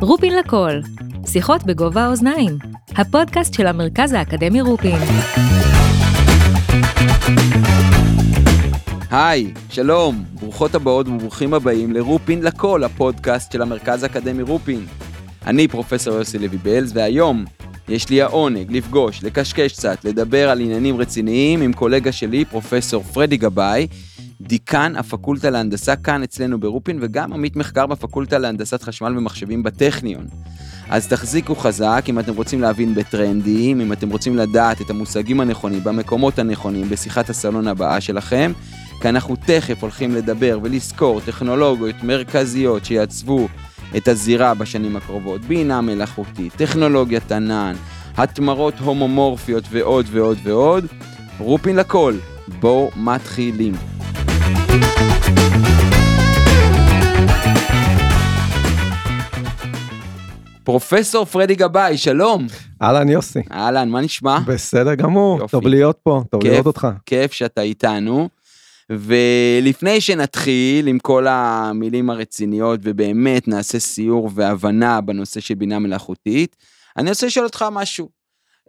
רופין לכל, שיחות בגובה האוזניים, הפודקאסט של המרכז האקדמי רופין. היי, שלום, ברוכות הבאות וברוכים הבאים לרופין לכל, הפודקאסט של המרכז האקדמי רופין. אני פרופסור יוסי לוי בלז, והיום יש לי העונג לפגוש, לקשקש קצת, לדבר על עניינים רציניים עם קולגה שלי, פרופסור פרדי גבאי, דיקן הפקולטה להנדסה כאן אצלנו ברופין, וגם עמית מחקר בפקולטה להנדסת חשמל ומחשבים בטכניון. אז תחזיקו חזק אם אתם רוצים להבין בטרנדים, אם אתם רוצים לדעת את המושגים הנכונים, במקומות הנכונים, בשיחת הסלון הבאה שלכם, כי אנחנו תכף הולכים לדבר ולזכור טכנולוגיות מרכזיות שיעצבו את הזירה בשנים הקרובות, בינה מלאכותית, טכנולוגיית ענן, התמרות הומומורפיות ועוד ועוד ועוד. רופין לכל, בואו מתחילים. פרופסור פרדי גבאי, שלום. אהלן יוסי. אהלן, מה נשמע? בסדר גמור, יופי. טוב להיות פה, טוב כיף. לראות אותך. כיף שאתה איתנו. ולפני שנתחיל עם כל המילים הרציניות ובאמת נעשה סיור והבנה בנושא של בינה מלאכותית, אני רוצה לשאול אותך משהו.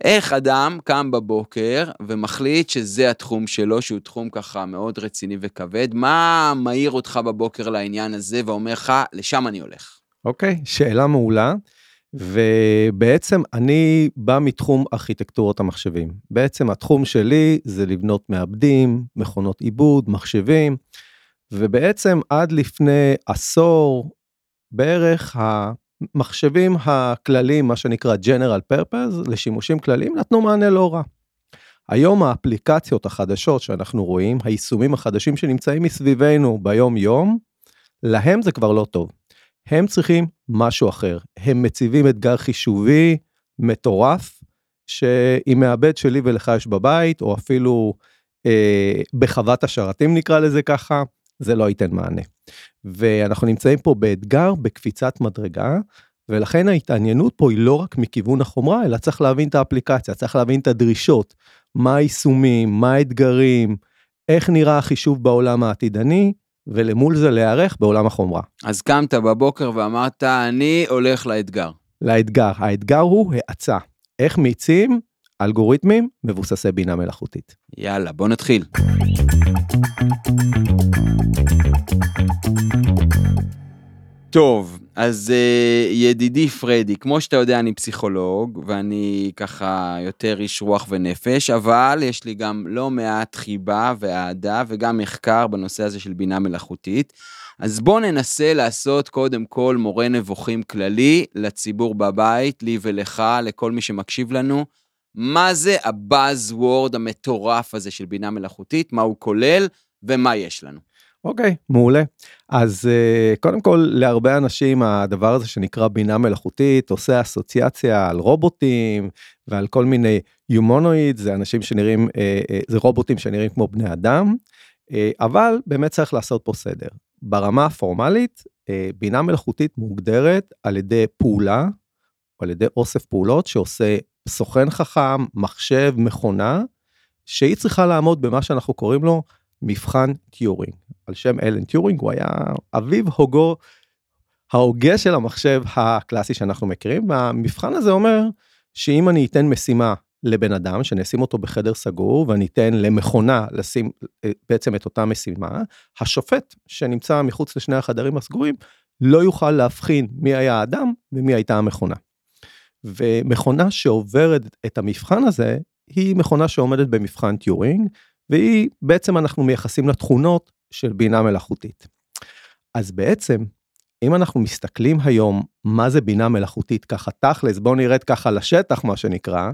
איך אדם קם בבוקר ומחליט שזה התחום שלו, שהוא תחום ככה מאוד רציני וכבד, מה מעיר אותך בבוקר לעניין הזה ואומר לך, לשם אני הולך? אוקיי, שאלה מעולה. ובעצם אני בא מתחום ארכיטקטורות המחשבים. בעצם התחום שלי זה לבנות מעבדים, מכונות עיבוד, מחשבים, ובעצם עד לפני עשור בערך המחשבים הכלליים, מה שנקרא General Purpose, לשימושים כלליים, נתנו מענה לא רע. היום האפליקציות החדשות שאנחנו רואים, היישומים החדשים שנמצאים מסביבנו ביום יום, להם זה כבר לא טוב. הם צריכים משהו אחר. הם מציבים אתגר חישובי מטורף, שעם מעבד שלי ולך יש בבית, או אפילו אה, בחוות השרתים נקרא לזה ככה, זה לא ייתן מענה. ואנחנו נמצאים פה באתגר, בקפיצת מדרגה, ולכן ההתעניינות פה היא לא רק מכיוון החומרה, אלא צריך להבין את האפליקציה, צריך להבין את הדרישות, מה היישומים, מה האתגרים, איך נראה החישוב בעולם העתידני, ולמול זה להיערך בעולם החומרה. אז קמת בבוקר ואמרת, אני הולך לאתגר. לאתגר. האתגר הוא האצה. איך מאיצים אלגוריתמים מבוססי בינה מלאכותית. יאללה, בוא נתחיל. טוב, אז uh, ידידי פרדי, כמו שאתה יודע, אני פסיכולוג, ואני ככה יותר איש רוח ונפש, אבל יש לי גם לא מעט חיבה ואהדה וגם מחקר בנושא הזה של בינה מלאכותית. אז בוא ננסה לעשות קודם כל מורה נבוכים כללי לציבור בבית, לי ולך, לכל מי שמקשיב לנו. מה זה הבאז וורד המטורף הזה של בינה מלאכותית, מה הוא כולל ומה יש לנו. אוקיי, מעולה. אז uh, קודם כל, להרבה אנשים הדבר הזה שנקרא בינה מלאכותית עושה אסוציאציה על רובוטים ועל כל מיני יומונואיד, זה אנשים שנראים, uh, uh, זה רובוטים שנראים כמו בני אדם, אה, אבל באמת צריך לעשות פה סדר. ברמה הפורמלית, אה, בינה מלאכותית מוגדרת על ידי פעולה, או על ידי אוסף פעולות שעושה סוכן חכם, מחשב, מכונה, שהיא צריכה לעמוד במה שאנחנו קוראים לו מבחן טיורינג. על שם אלן טיורינג, הוא היה אביו הוגו, ההוגה של המחשב הקלאסי שאנחנו מכירים, והמבחן הזה אומר שאם אני אתן משימה לבן אדם, שאני אשים אותו בחדר סגור, ואני אתן למכונה לשים אה, בעצם את אותה משימה, השופט שנמצא מחוץ לשני החדרים הסגורים, לא יוכל להבחין מי היה האדם ומי הייתה המכונה. ומכונה שעוברת את המבחן הזה, היא מכונה שעומדת במבחן טיורינג, והיא בעצם אנחנו מייחסים לתכונות של בינה מלאכותית. אז בעצם, אם אנחנו מסתכלים היום מה זה בינה מלאכותית ככה תכלס, בואו נרד ככה לשטח מה שנקרא,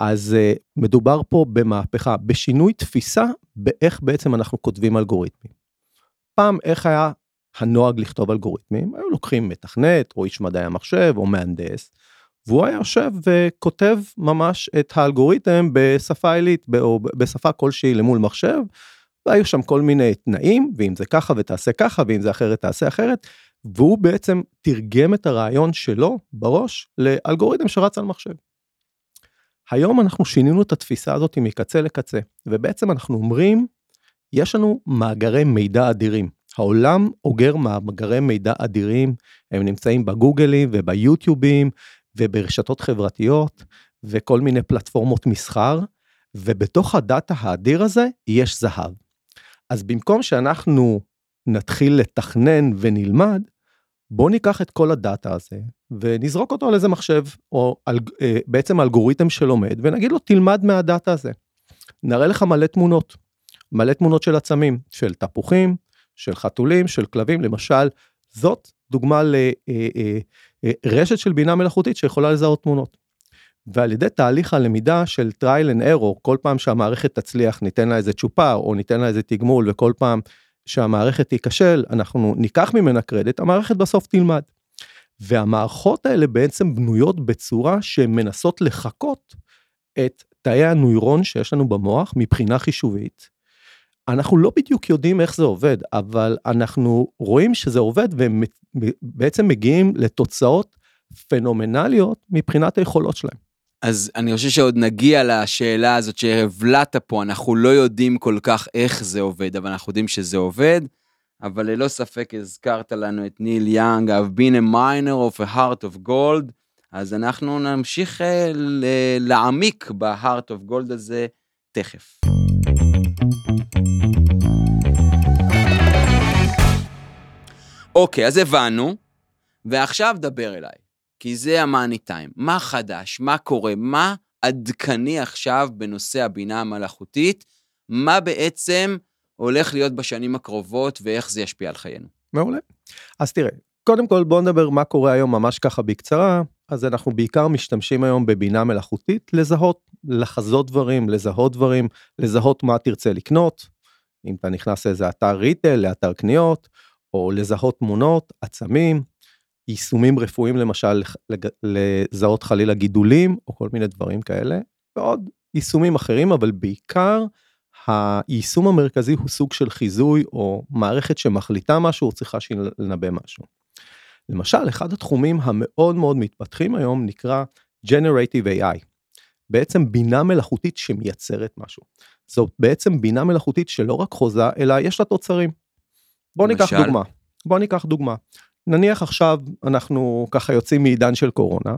אז uh, מדובר פה במהפכה, בשינוי תפיסה באיך בעצם אנחנו כותבים אלגוריתמים. פעם איך היה הנוהג לכתוב אלגוריתמים? היו לוקחים מתכנת או איש מדעי המחשב או מהנדס, והוא היה יושב וכותב ממש את האלגוריתם בשפה עילית או בשפה כלשהי למול מחשב, והיו שם כל מיני תנאים, ואם זה ככה ותעשה ככה, ואם זה אחרת תעשה אחרת, והוא בעצם תרגם את הרעיון שלו בראש לאלגוריתם שרץ על מחשב. היום אנחנו שינינו את התפיסה הזאת מקצה לקצה, ובעצם אנחנו אומרים, יש לנו מאגרי מידע אדירים. העולם אוגר מאגרי מידע אדירים, הם נמצאים בגוגלים וביוטיובים וברשתות חברתיות וכל מיני פלטפורמות מסחר, ובתוך הדאטה האדיר הזה יש זהב. אז במקום שאנחנו נתחיל לתכנן ונלמד, בואו ניקח את כל הדאטה הזה ונזרוק אותו על איזה מחשב, או על, אה, בעצם אלגוריתם שלומד, ונגיד לו תלמד מהדאטה הזה. נראה לך מלא תמונות, מלא תמונות של עצמים, של תפוחים, של חתולים, של כלבים, למשל, זאת דוגמה אה, אה, של בינה מלאכותית שיכולה לזהות תמונות. ועל ידי תהליך הלמידה של trial and error, כל פעם שהמערכת תצליח ניתן לה איזה צ'ופר או ניתן לה איזה תגמול וכל פעם שהמערכת תיכשל אנחנו ניקח ממנה קרדיט, המערכת בסוף תלמד. והמערכות האלה בעצם בנויות בצורה שמנסות לחקות את תאי הנוירון שיש לנו במוח מבחינה חישובית. אנחנו לא בדיוק יודעים איך זה עובד, אבל אנחנו רואים שזה עובד ובעצם מגיעים לתוצאות פנומנליות מבחינת היכולות שלהם. אז אני חושב שעוד נגיע לשאלה הזאת שהבלעת פה, אנחנו לא יודעים כל כך איך זה עובד, אבל אנחנו יודעים שזה עובד. אבל ללא ספק הזכרת לנו את ניל יאנג, I've been a miner of a heart of gold, אז אנחנו נמשיך אה, להעמיק ב-heart of gold הזה תכף. אוקיי, אז הבנו, ועכשיו דבר אליי. כי זה המאני טיים. מה חדש? מה קורה? מה עדכני עכשיו בנושא הבינה המלאכותית? מה בעצם הולך להיות בשנים הקרובות ואיך זה ישפיע על חיינו? מעולה. אז תראה, קודם כל בוא נדבר מה קורה היום ממש ככה בקצרה. אז אנחנו בעיקר משתמשים היום בבינה מלאכותית לזהות, לחזות דברים, לזהות דברים, לזהות מה תרצה לקנות. אם אתה נכנס לאיזה אתר ריטל, לאתר קניות, או לזהות תמונות, עצמים, יישומים רפואיים למשל לזהות חלילה גידולים או כל מיני דברים כאלה ועוד יישומים אחרים אבל בעיקר היישום המרכזי הוא סוג של חיזוי או מערכת שמחליטה משהו או צריכה לנבא משהו. למשל אחד התחומים המאוד מאוד מתפתחים היום נקרא Generative AI. בעצם בינה מלאכותית שמייצרת משהו. זאת בעצם בינה מלאכותית שלא רק חוזה אלא יש לה תוצרים. בוא למשל? ניקח דוגמה. בוא ניקח דוגמה. נניח עכשיו אנחנו ככה יוצאים מעידן של קורונה,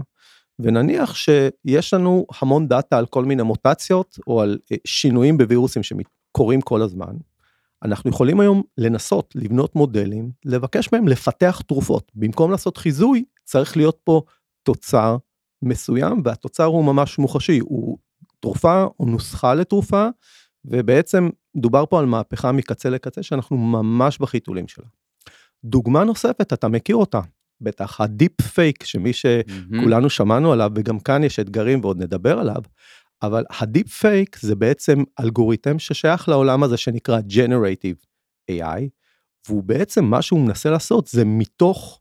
ונניח שיש לנו המון דאטה על כל מיני מוטציות או על אה, שינויים בווירוסים שקורים כל הזמן. אנחנו יכולים היום לנסות לבנות מודלים, לבקש מהם לפתח תרופות. במקום לעשות חיזוי, צריך להיות פה תוצר מסוים, והתוצר הוא ממש מוחשי, הוא תרופה או נוסחה לתרופה, ובעצם דובר פה על מהפכה מקצה לקצה שאנחנו ממש בחיתולים שלה. דוגמה נוספת, אתה מכיר אותה, בטח ה deep fake, שמי שכולנו שמענו עליו, וגם כאן יש אתגרים ועוד נדבר עליו, אבל ה deep fake זה בעצם אלגוריתם ששייך לעולם הזה שנקרא Generative AI, והוא בעצם מה שהוא מנסה לעשות זה מתוך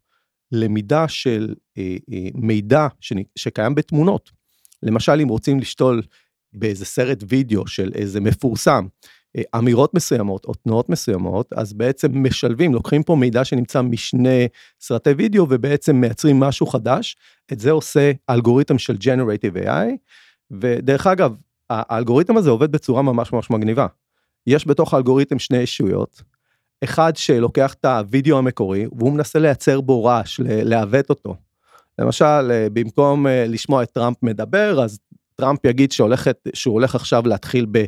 למידה של אה, אה, מידע ש, שקיים בתמונות. למשל אם רוצים לשתול באיזה סרט וידאו של איזה מפורסם אה, אמירות מסוימות או תנועות מסוימות, אז בעצם משלבים, לוקחים פה מידע שנמצא משני סרטי וידאו ובעצם מייצרים משהו חדש. את זה עושה אלגוריתם של Generative AI, ודרך אגב, האלגוריתם הזה עובד בצורה ממש ממש מגניבה. יש בתוך האלגוריתם שני אישויות, אחד שלוקח את הוידאו המקורי והוא מנסה לייצר בו רעש, לעוות אותו. למשל, אה, במקום אה, לשמוע את טראמפ מדבר, אז טראמפ יגיד שהולכת, שהוא הולך עכשיו להתחיל ב...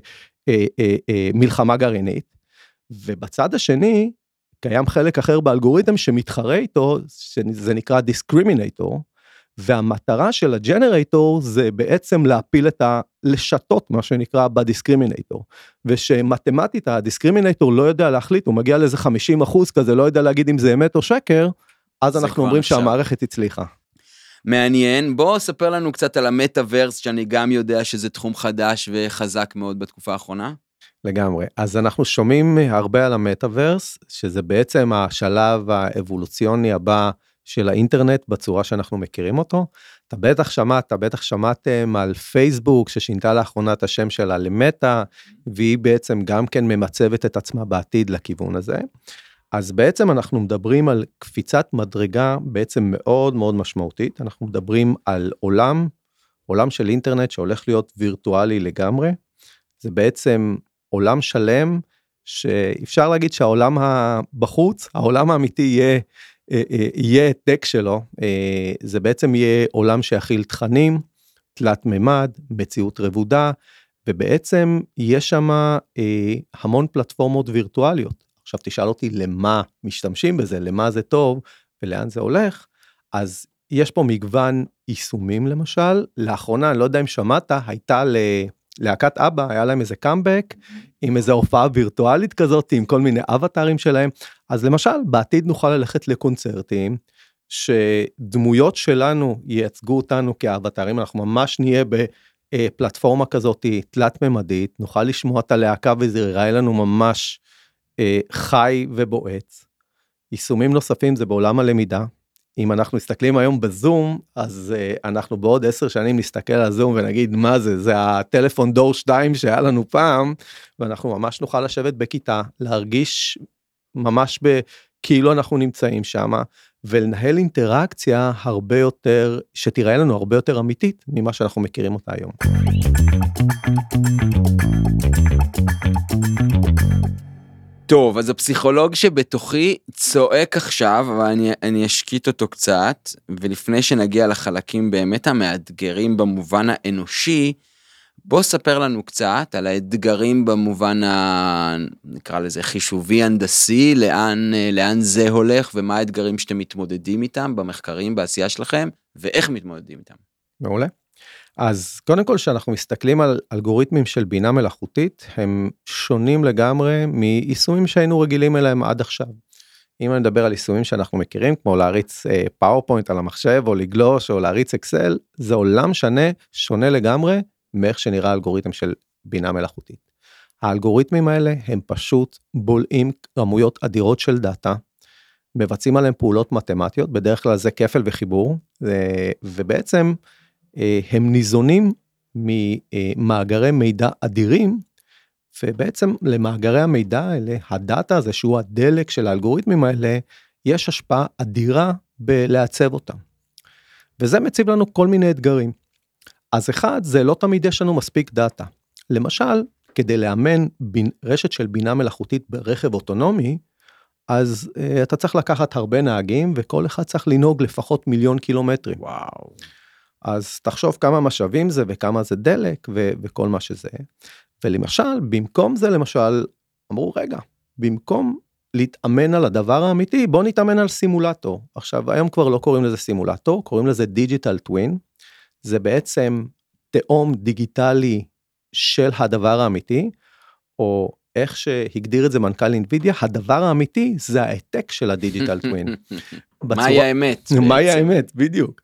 אה, גרעינית. ובצד השני קיים חלק אחר באלגוריתם שמתחרה איתו, שזה נקרא discriminator, והמטרה של הג'נרטור זה בעצם להפיל את ה... לשטות מה שנקרא ב discriminator. וכשמתמטית ה discriminator לא יודע להחליט, הוא מגיע לאיזה 50 אחוז כזה, לא יודע להגיד אם זה אמת או שקר, אז אנחנו אומרים עכשיו. שהמערכת הצליחה. מעניין. בוא ספר לנו קצת על המטאוורס, שאני גם יודע שזה תחום חדש וחזק מאוד בתקופה האחרונה. לגמרי. אז אנחנו שומעים הרבה על המטאוורס, שזה בעצם השלב האבולוציוני הבא של האינטרנט בצורה שאנחנו מכירים אותו. אתה בטח שמעת, בטח שמעתם על פייסבוק ששינתה לאחרונה את השם שלה למטא, והיא בעצם גם כן ממצבת את עצמה בעתיד לכיוון הזה. אז בעצם אנחנו מדברים על קפיצת מדרגה בעצם מאוד מאוד משמעותית, אנחנו מדברים על עולם, עולם של אינטרנט שהולך להיות וירטואלי לגמרי, זה בעצם עולם שלם שאפשר להגיד שהעולם בחוץ, העולם האמיתי יהיה, אה, אה, יהיה העתק שלו, אה, זה בעצם יהיה עולם שיכיל תכנים, תלת מימד, מציאות רבודה, ובעצם יש שם המון פלטפורמות וירטואליות. עכשיו תשאל אותי למה משתמשים בזה, למה זה טוב ולאן זה הולך, אז יש פה מגוון יישומים למשל, לאחרונה, אני לא יודע אם שמעת, הייתה ללהקת אבא, היה להם איזה קאמבק עם איזה הופעה וירטואלית כזאת, עם כל מיני אבטארים שלהם. אז למשל, בעתיד נוכל ללכת לקונצרטים, שדמויות שלנו ייצגו אותנו כאבטארים, אנחנו ממש נהיה בפלטפורמה כזאת תלת ממדית, נוכל לשמוע את הלהקה וזה יראה לנו ממש אה, חי ובועט. יישומים נוספים זה בעולם הלמידה, אם אנחנו מסתכלים היום בזום אז uh, אנחנו בעוד 10 שנים נסתכל על זום ונגיד מה זה זה הטלפון דור 2 שהיה לנו פעם ואנחנו ממש נוכל לשבת בכיתה להרגיש ממש כאילו אנחנו נמצאים שם ולנהל אינטראקציה הרבה יותר שתראה לנו הרבה יותר אמיתית ממה שאנחנו מכירים אותה היום. טוב, אז הפסיכולוג שבתוכי צועק עכשיו, אבל אני, אני אשקיט אותו קצת, ולפני שנגיע לחלקים באמת המאתגרים במובן האנושי, בוא ספר לנו קצת על האתגרים במובן ה... נקרא לזה חישובי הנדסי, לאן, לאן זה הולך ומה האתגרים שאתם מתמודדים איתם במחקרים, בעשייה שלכם, ואיך מתמודדים איתם. מעולה. אז קודם כל שאנחנו מסתכלים על אלגוריתמים של בינה מלאכותית הם שונים לגמרי מיישומים שהיינו רגילים אליהם עד עכשיו. אם אני מדבר על יישומים שאנחנו מכירים כמו להריץ PowerPoint אה, על המחשב או לגלוש או להריץ Excel זה עולם שונה שונה לגמרי מאיך שנראה אלגוריתם של בינה מלאכותית. האלגוריתמים האלה הם פשוט בולעים כמויות אדירות של דאטה. מבצעים עליהם פעולות מתמטיות בדרך כלל זה כפל וחיבור ובעצם אה, הם ניזונים ממאגרי מידע אדירים, ובעצם למאגרי המידע האלה, הדאטה הזה שהוא הדלק של האלגוריתמים האלה, יש השפעה אדירה בלעצב אותם. וזה מציב לנו כל מיני אתגרים. אז אחד, זה לא תמיד יש לנו מספיק דאטה. למשל, כדי לאמן בין, רשת של בינה מלאכותית ברכב אוטונומי, אז uh, אתה צריך לקחת הרבה נהגים וכל אחד צריך לנהוג לפחות מיליון קילומטרים. וואו. אז תחשוב כמה משאבים זה וכמה זה דלק ו- וכל מה שזה. ולמשל במקום זה למשל אמרו רגע במקום להתאמן על הדבר האמיתי בוא נתאמן על סימולטור עכשיו היום כבר לא קוראים לזה סימולטור קוראים לזה digital twin זה בעצם תאום דיגיטלי של הדבר האמיתי או איך שהגדיר את זה מנכ"ל NVIDIA הדבר האמיתי זה העתק של ה digital twin. מהי האמת? מהי האמת בדיוק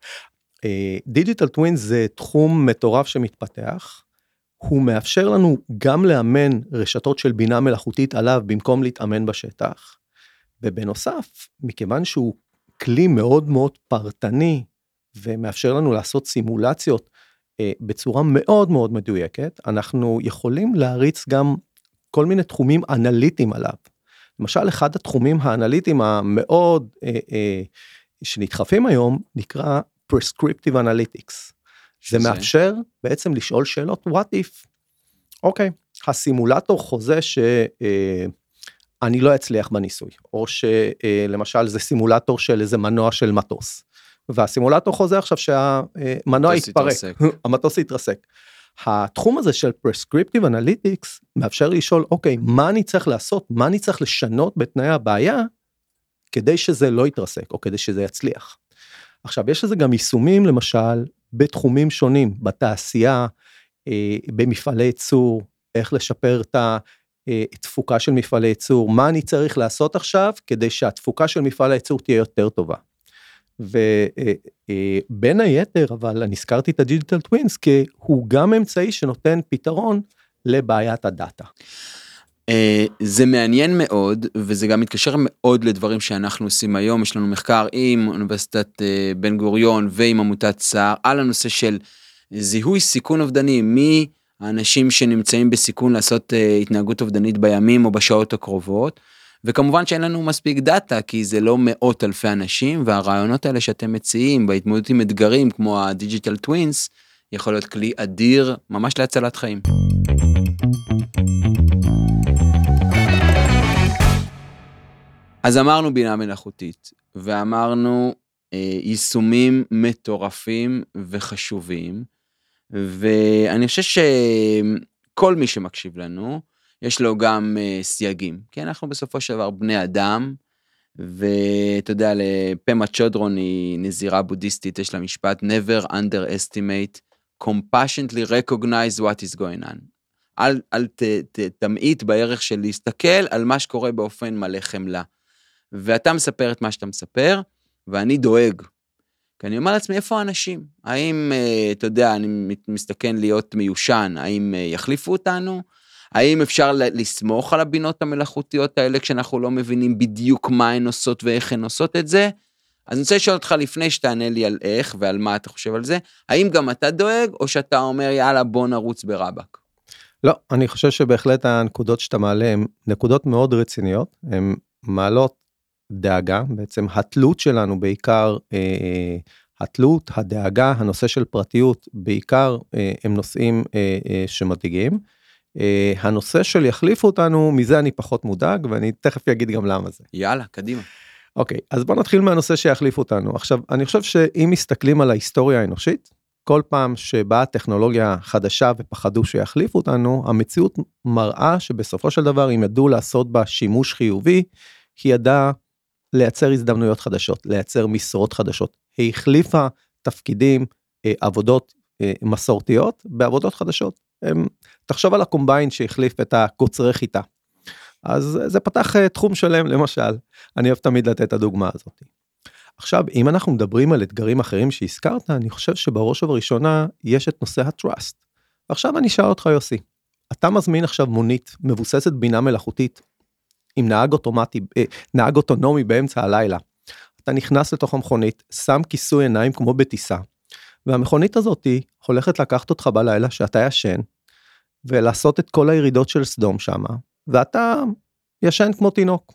digital אה, twin זה תחום מטורף שמתפתח. הוא מאפשר לנו גם לאמן רשתות של בינה מלאכותית עליו במקום להתאמן בשטח. ובנוסף, מכיוון שהוא כלי מאוד מאוד פרטני ומאפשר לנו לעשות סימולציות אה, בצורה מאוד מאוד מדויקת, אנחנו יכולים להריץ גם כל מיני תחומים אנליטיים עליו. למשל, אחד התחומים האנליטיים המאוד אה, אה, שנדחפים היום נקרא prescriptive analytics. זה מאפשר בעצם לשאול שאלות what if. אוקיי, הסימולטור חוזה שאני אה, לא אצליח בניסוי, או שלמשל אה, זה סימולטור של איזה מנוע של מטוס. והסימולטור חוזה עכשיו שהמנוע יתפרק, המטוס יתרסק. התחום הזה של prescriptive analytics מאפשר לשאול אוקיי מה אני צריך לעשות מה אני צריך לשנות בתנאי הבעיה כדי שזה לא יתרסק או כדי שזה יצליח. עכשיו יש לזה גם יישומים למשל בתחומים שונים בתעשייה אה, במפעלי ייצור איך לשפר את התפוקה אה, של מפעלי ייצור מה אני צריך לעשות עכשיו כדי שהתפוקה של מפעל הייצור תהיה יותר טובה. ובין אה, היתר אבל אני הזכרתי את הדיגיטל טווינס כי הוא גם אמצעי שנותן פתרון לבעיית הדאטה. אה, זה מעניין מאוד וזה גם מתקשר מאוד לדברים שאנחנו עושים היום יש לנו מחקר עם אוניברסיטת אה, בן גוריון ועם עמותת סה"ר על הנושא של זיהוי סיכון אובדני מי האנשים שנמצאים בסיכון לעשות אה, התנהגות אובדנית בימים או בשעות הקרובות. וכמובן שאין לנו מספיק דאטה כי זה לא מאות אלפי אנשים והרעיונות האלה שאתם מציעים בהתמודדות עם אתגרים כמו ה digital twins יכול להיות כלי אדיר ממש להצלת חיים. אז אמרנו בינה מלאכותית, ואמרנו אה, יישומים מטורפים וחשובים, ואני חושב שכל מי שמקשיב לנו, יש לו גם אה, סייגים, כי אנחנו בסופו של דבר בני אדם, ואתה יודע, לפמה צ'ודרון היא נזירה בודהיסטית, יש לה משפט never underestimate, compassionately recognize what is going on. אל, אל ת, ת, תמעיט בערך של להסתכל על מה שקורה באופן מלא חמלה. ואתה מספר את מה שאתה מספר, ואני דואג. כי אני אומר לעצמי, איפה האנשים? האם, אה, אתה יודע, אני מסתכן להיות מיושן, האם אה, יחליפו אותנו? האם אפשר לסמוך על הבינות המלאכותיות האלה כשאנחנו לא מבינים בדיוק מה הן עושות ואיך הן עושות את זה? אז אני רוצה לשאול אותך לפני שתענה לי על איך ועל מה אתה חושב על זה, האם גם אתה דואג או שאתה אומר יאללה בוא נרוץ ברבאק? לא, אני חושב שבהחלט הנקודות שאתה מעלה הן נקודות מאוד רציניות, הן מעלות דאגה, בעצם התלות שלנו בעיקר, אה, התלות, הדאגה, הנושא של פרטיות, בעיקר אה, הם נושאים אה, אה, שמדאיגים. אה, הנושא של יחליפו אותנו, מזה אני פחות מודאג, ואני תכף אגיד גם למה זה. יאללה, קדימה. אוקיי, אז בוא נתחיל מהנושא שיחליפו אותנו. עכשיו, אני חושב שאם מסתכלים על ההיסטוריה האנושית, כל פעם שבאה טכנולוגיה חדשה ופחדו שיחליפו אותנו, המציאות מראה שבסופו של דבר אם ידעו לעשות בה שימוש חיובי, היא ידעה לייצר הזדמנויות חדשות, לייצר משרות חדשות. היא החליפה תפקידים, אה, עבודות אה, מסורתיות בעבודות חדשות. תחשוב על הקומביין שהחליף את הקוצרי חיטה. אז זה פתח אה, תחום שלם למשל, אני אוהב תמיד לתת את הדוגמה הזאת. עכשיו אם אנחנו מדברים על אתגרים אחרים שהזכרת אני חושב שבראש ובראשונה יש את נושא ה-trust. עכשיו אני אשאל אותך יוסי, אתה מזמין עכשיו מונית מבוססת בינה מלאכותית עם נהג אוטומטי, אה, נהג אוטונומי באמצע הלילה. אתה נכנס לתוך המכונית, שם כיסוי עיניים כמו בטיסה, והמכונית הזאתי הולכת לקחת אותך בלילה שאתה ישן, ולעשות את כל הירידות של סדום שמה, ואתה ישן כמו תינוק.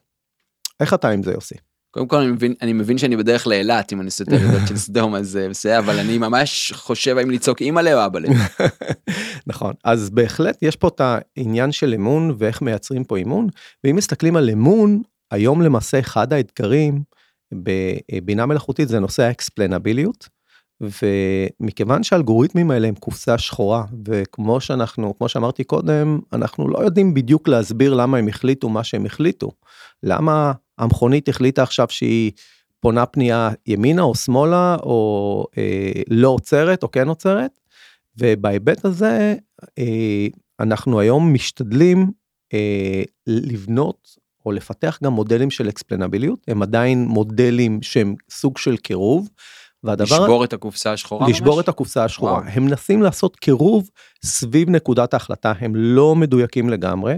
איך אתה עם זה יוסי? קודם כל אני מבין, אני מבין שאני בדרך לאילת אם אני עושה את הירידות של סדום אז אה, בסדר אבל אני ממש חושב האם לצעוק אימא'לה או אבא'לה. נכון אז בהחלט יש פה את העניין של אמון ואיך מייצרים פה אמון ואם מסתכלים על אמון היום למעשה אחד האתגרים בבינה מלאכותית זה נושא האקספלנביליות. ומכיוון שהאלגוריתמים האלה הם קופסה שחורה וכמו שאנחנו כמו שאמרתי קודם אנחנו לא יודעים בדיוק להסביר למה הם החליטו מה שהם החליטו. למה המכונית החליטה עכשיו שהיא פונה פנייה ימינה או שמאלה או אה, לא עוצרת או כן עוצרת? ובהיבט הזה אה, אנחנו היום משתדלים אה, לבנות או לפתח גם מודלים של אקספלנביליות הם עדיין מודלים שהם סוג של קירוב. והדבר... לשבור את הקופסה השחורה לשבור ממש? את הקופסה השחורה. וואו. הם מנסים לעשות קירוב סביב נקודת ההחלטה, הם לא מדויקים לגמרי,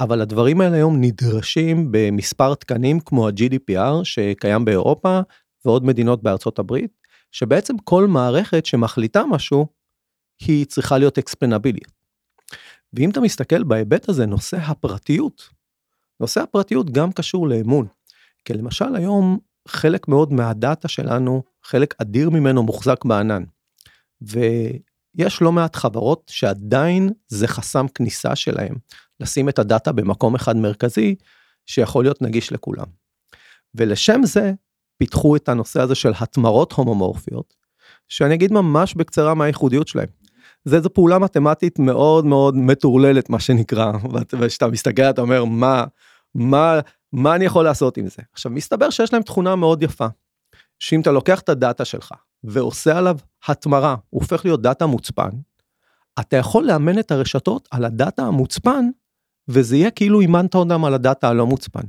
אבל הדברים האלה היום נדרשים במספר תקנים כמו ה-GDPR שקיים באירופה ועוד מדינות בארצות הברית, שבעצם כל מערכת שמחליטה משהו, היא צריכה להיות אקספלנבילית. ואם אתה מסתכל בהיבט הזה, נושא הפרטיות, נושא הפרטיות גם קשור לאמון. כי למשל היום חלק מאוד מהדאטה שלנו, חלק אדיר ממנו מוחזק בענן. ויש לא מעט חברות שעדיין זה חסם כניסה שלהם, לשים את הדאטה במקום אחד מרכזי שיכול להיות נגיש לכולם. ולשם זה פיתחו את הנושא הזה של התמרות הומומורפיות, שאני אגיד ממש בקצרה מה הייחודיות שלהם. זה איזו פעולה מתמטית מאוד מאוד מטורללת מה שנקרא, וכשאתה מסתכל אתה אומר מה, מה, מה אני יכול לעשות עם זה? עכשיו מסתבר שיש להם תכונה מאוד יפה, שאם אתה לוקח את הדאטה שלך ועושה עליו התמרה, הוא הופך להיות דאטה מוצפן, אתה יכול לאמן את הרשתות על הדאטה המוצפן, וזה יהיה כאילו אימנת אותם על הדאטה הלא מוצפן.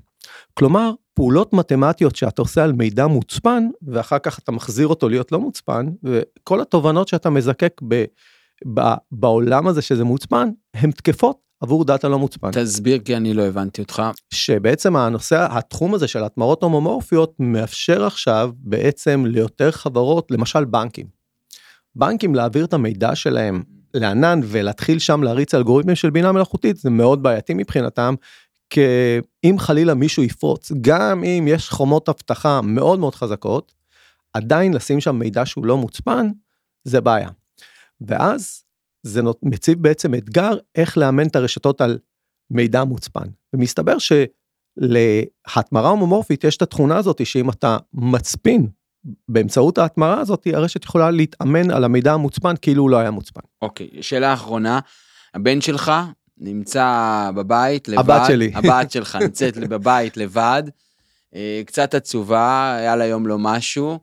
כלומר, פעולות מתמטיות שאתה עושה על מידע מוצפן, ואחר כך אתה מחזיר אותו להיות לא מוצפן, וכל התובנות שאתה מזקק ב, ב, בעולם הזה שזה מוצפן, הן תקפות עבור דאטה לא מוצפן. תסביר כי אני לא הבנתי אותך. שבעצם הנושא, התחום הזה של התמרות הומומורפיות מאפשר עכשיו בעצם ליותר חברות, למשל בנקים. בנקים להעביר את המידע שלהם לענן ולהתחיל שם להריץ אלגוריתמים של בינה מלאכותית זה מאוד בעייתי מבחינתם. כי אם חלילה מישהו יפרוץ, גם אם יש חומות אבטחה מאוד מאוד חזקות, עדיין לשים שם מידע שהוא לא מוצפן, זה בעיה. ואז זה מציב בעצם אתגר איך לאמן את הרשתות על מידע מוצפן. ומסתבר להתמרה הומומורפית יש את התכונה הזאת שאם אתה מצפין באמצעות ההתמרה הזאת הרשת יכולה להתאמן על המידע המוצפן כאילו הוא לא היה מוצפן. אוקיי, שאלה אחרונה, הבן שלך נמצא בבית לבד. הבת שלי. הבת שלך נמצאת בבית לבד, אה, קצת עצובה, היה לה יום לא משהו.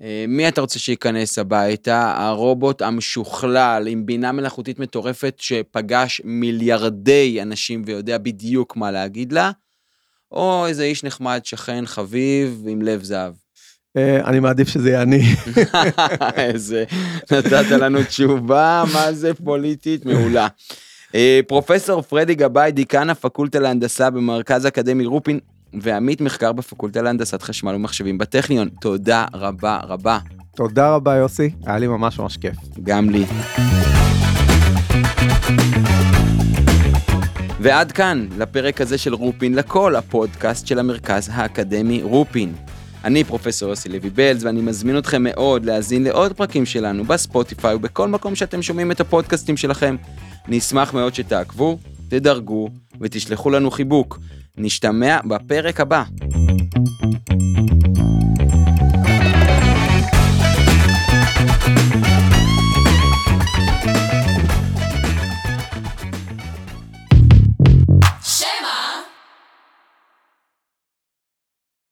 אה, מי אתה רוצה שייכנס הביתה? הרובוט המשוכלל עם בינה מלאכותית מטורפת שפגש מיליארדי אנשים ויודע בדיוק מה להגיד לה, או איזה איש נחמד, שכן, חביב, עם לב זהב. אה, אני מעדיף שזה יהיה אני. איזה, נתת לנו תשובה, מה זה פוליטית מעולה. אה, פרופסור פרדי גבאי, דיקן הפקולטה להנדסה במרכז האקדמי רופין, ועמית מחקר בפקולטה להנדסת חשמל ומחשבים בטכניון. תודה רבה רבה. תודה רבה יוסי, היה לי ממש ממש כיף. גם לי. ועד כאן, לפרק הזה של רופין לכל, הפודקאסט של המרכז האקדמי רופין. אני פרופסור יוסי לוי בלז, ואני מזמין אתכם מאוד להאזין לעוד פרקים שלנו בספוטיפיי ובכל מקום שאתם שומעים את הפודקאסטים שלכם. נשמח מאוד שתעקבו, תדרגו ותשלחו לנו חיבוק. נשתמע בפרק הבא. thank you